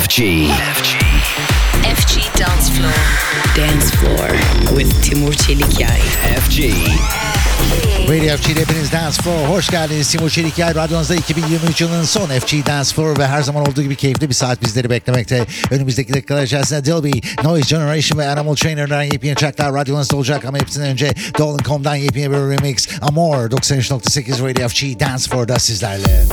FG. FG. FG Dance Floor. Dance Floor with Timur Çelikyay. FG. Radio FG'de hepiniz Dance Floor. Hoş geldiniz. Timur Çelikyay radyonuzda 2023 yılının son FG Dance Floor ve her zaman olduğu gibi keyifli bir saat bizleri beklemekte. Önümüzdeki dakikalar içerisinde Dilby, Noise Generation ve Animal Trainer'dan yepyeni tracklar radyonuzda olacak ama hepsinden önce Dolan.com'dan yepyeni bir remix Amor 93.8 Radio FG Dance Floor'da sizlerle.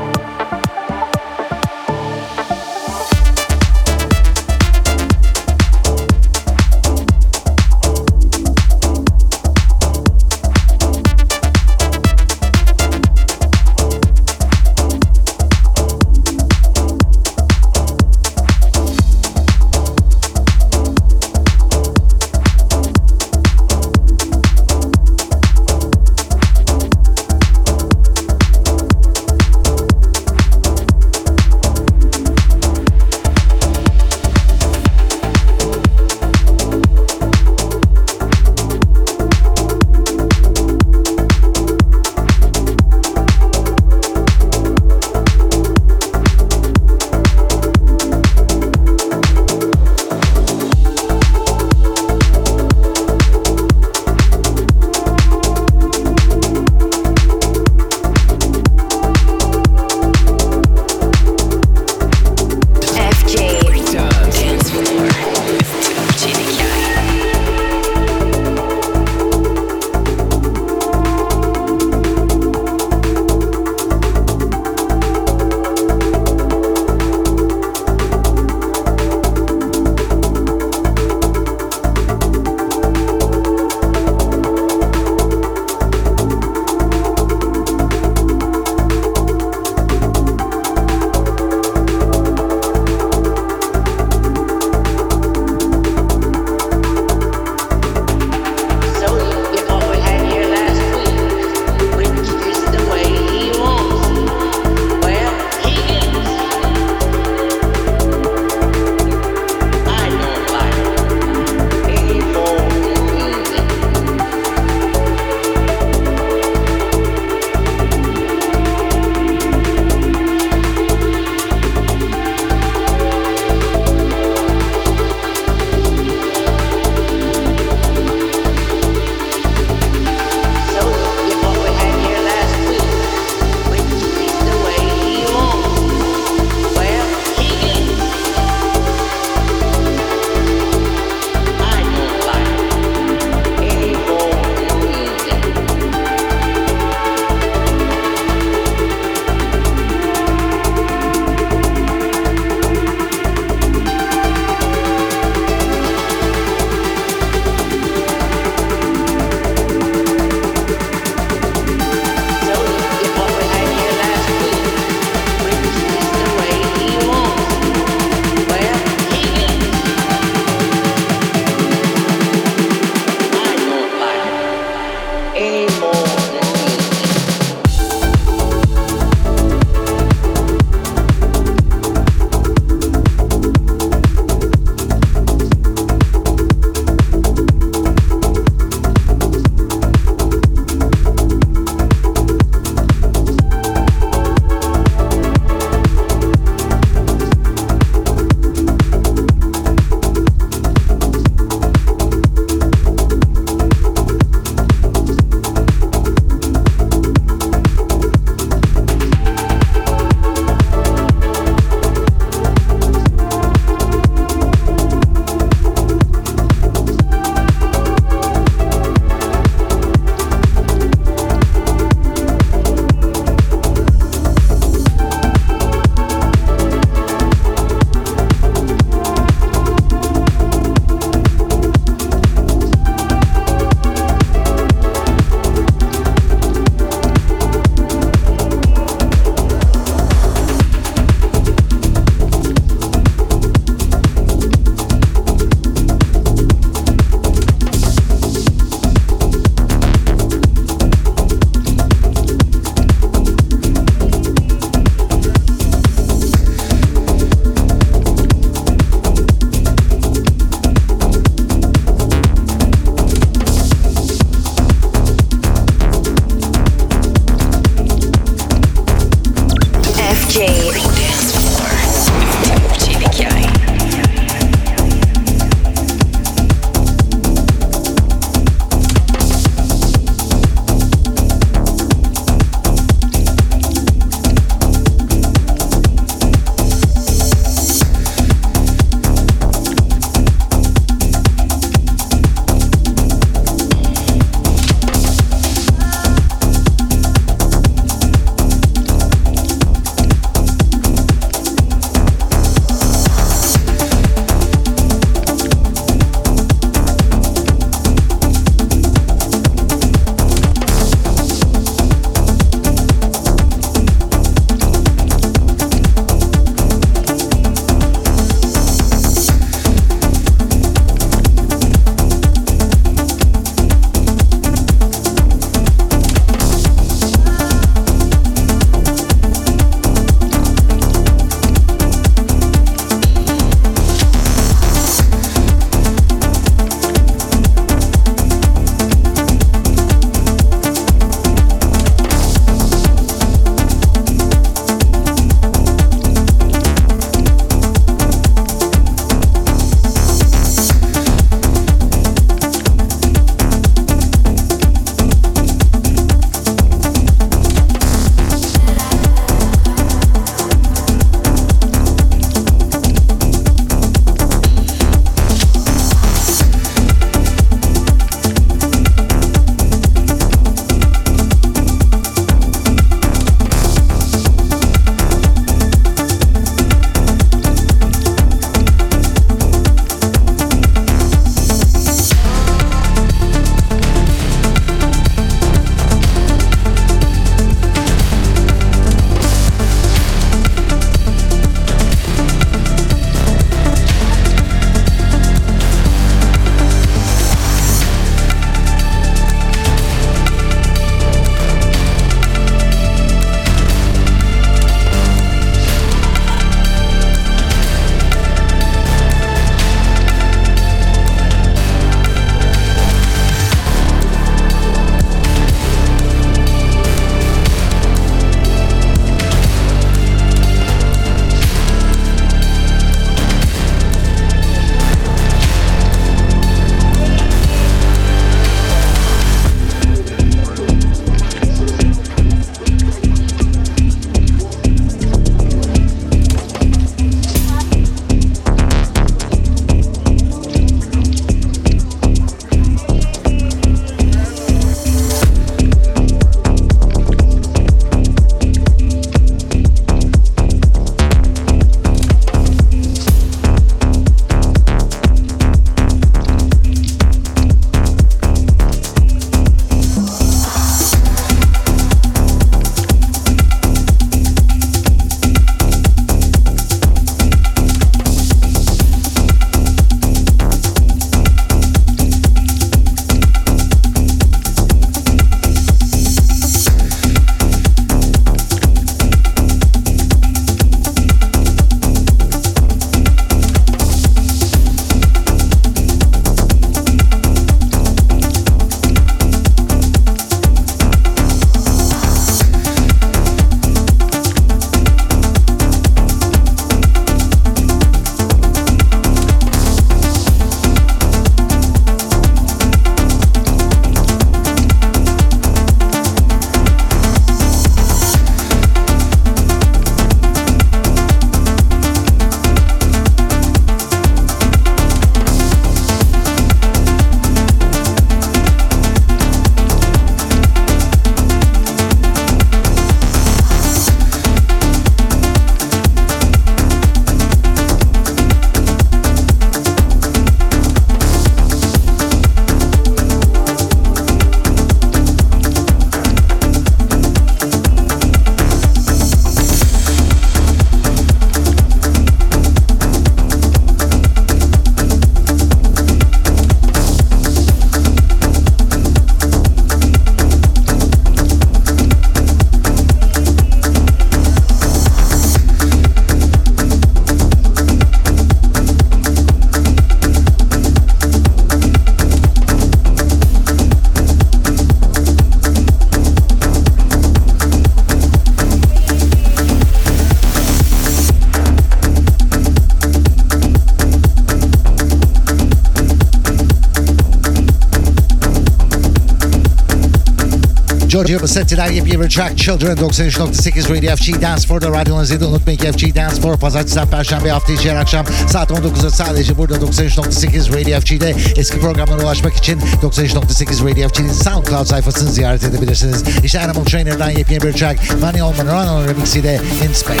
Giorgio Bassetti'den yepyeni bir track Children 93.8 Radio FG Dance Floor'da radyonuzu unutmayın ki FG Dance Floor pazartesinden perşembe hafta içi her akşam saat 19'da sadece burada 93.8 Radio FG'de eski programlara ulaşmak için 93.8 Radio FG'nin SoundCloud sayfasını ziyaret edebilirsiniz. İşte Animal Trainer'dan yepyeni bir track Funny Olman Run remix'iyle In Space.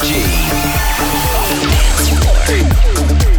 FG. What's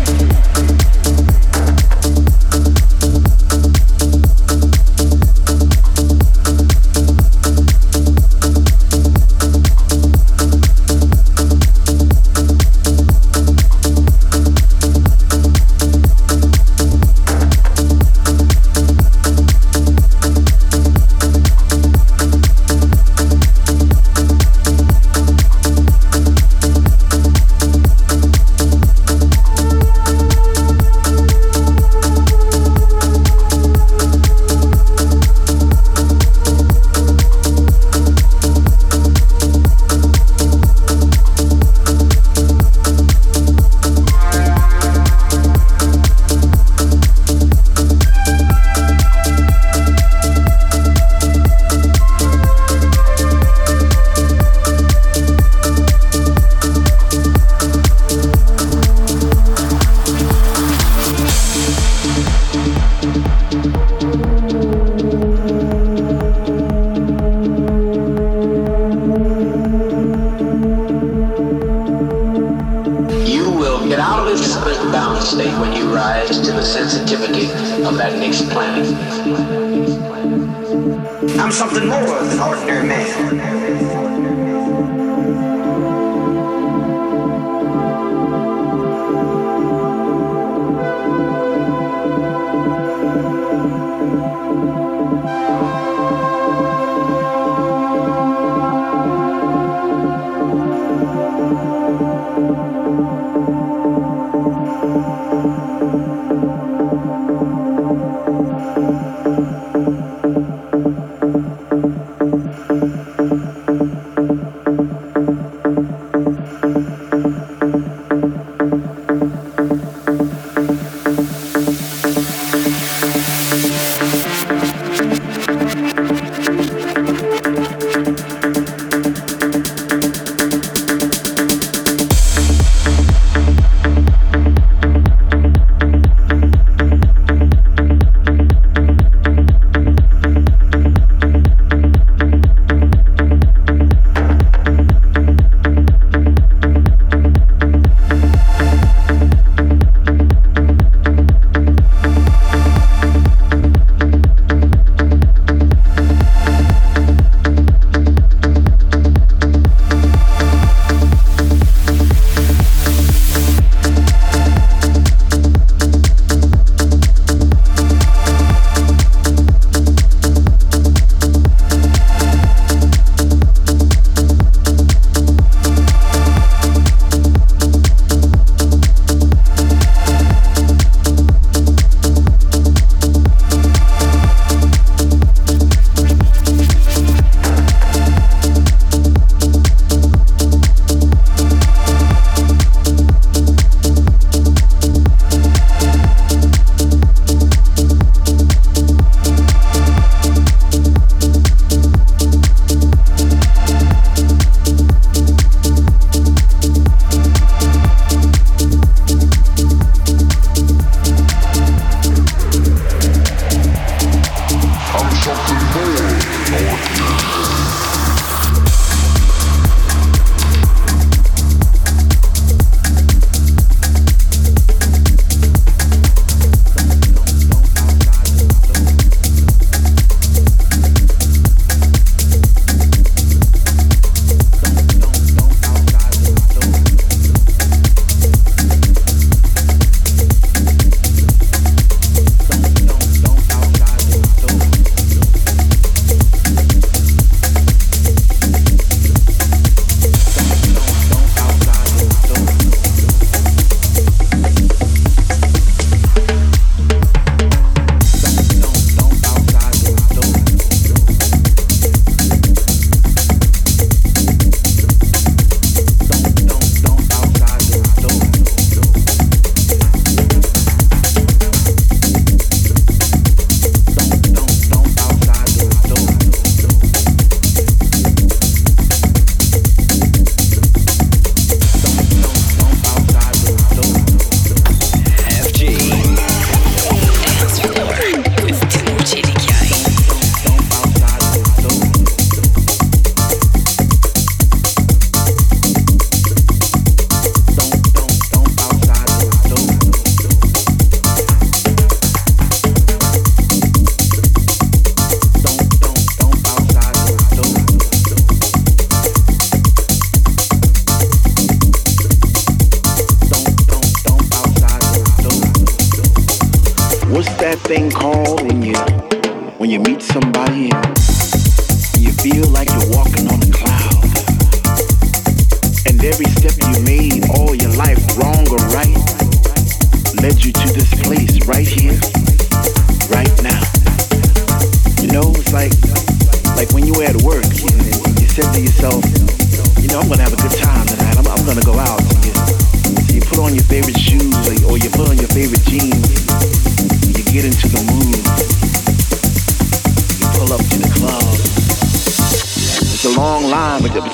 I'm something more than ordinary man.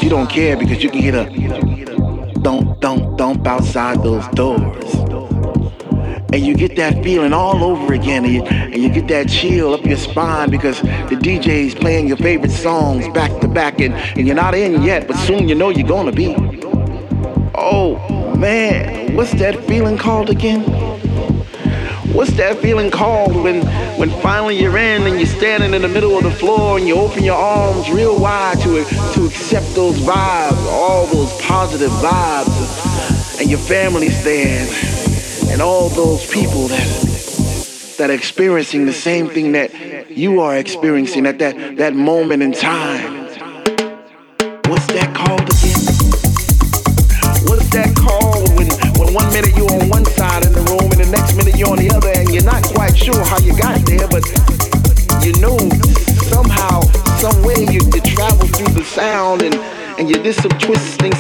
You don't care because you can get a don't, don't, don't outside those doors. And you get that feeling all over again, and you, and you get that chill up your spine because the DJ's playing your favorite songs back to back, and, and you're not in yet, but soon you know you're gonna be. Oh man, what's that feeling called again? What's that feeling called when when finally you're in and you're standing in the middle of the floor and you open your arms real wide to to accept those vibes, all those positive vibes, and your family's there, and all those people that that are experiencing the same thing that you are experiencing at that that moment in time. Some twisting,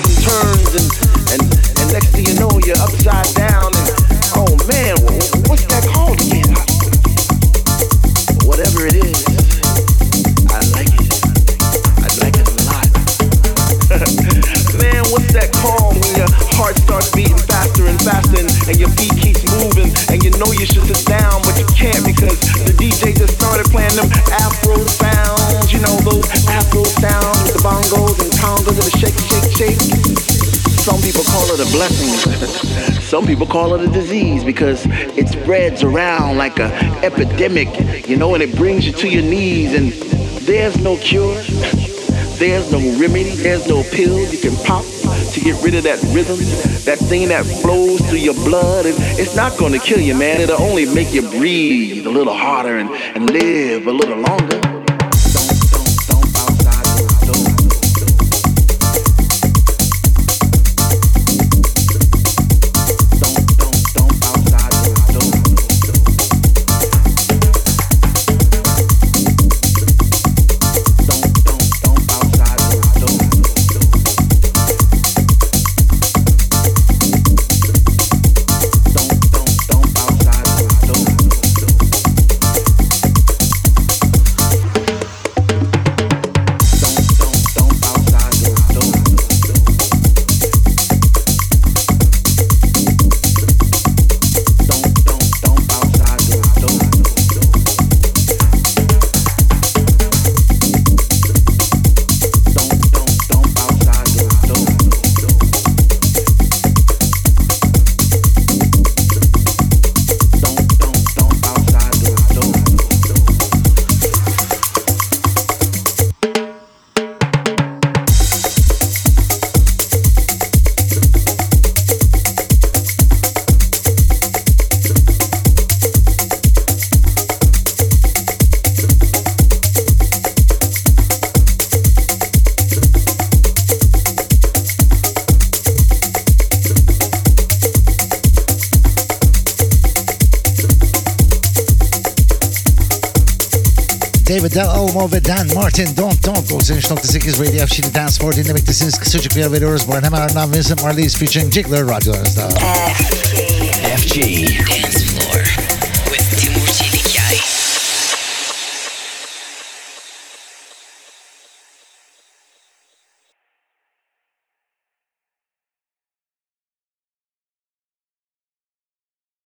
a blessing. Some people call it a disease because it spreads around like a epidemic, you know, and it brings you to your knees and there's no cure. There's no remedy. There's no pill you can pop to get rid of that rhythm, that thing that flows through your blood. And it's not to kill you, man. It'll only make you breathe a little harder and, and live a little longer. Elmo ve Dan Martin Don't Don't 93.8 Radio FG'de Dance Floor dinlemektesiniz. Kısacık bir veriyoruz. Bu hemen ardından Vincent Marley's featuring Jiggler radyolarınızda. FG. FG.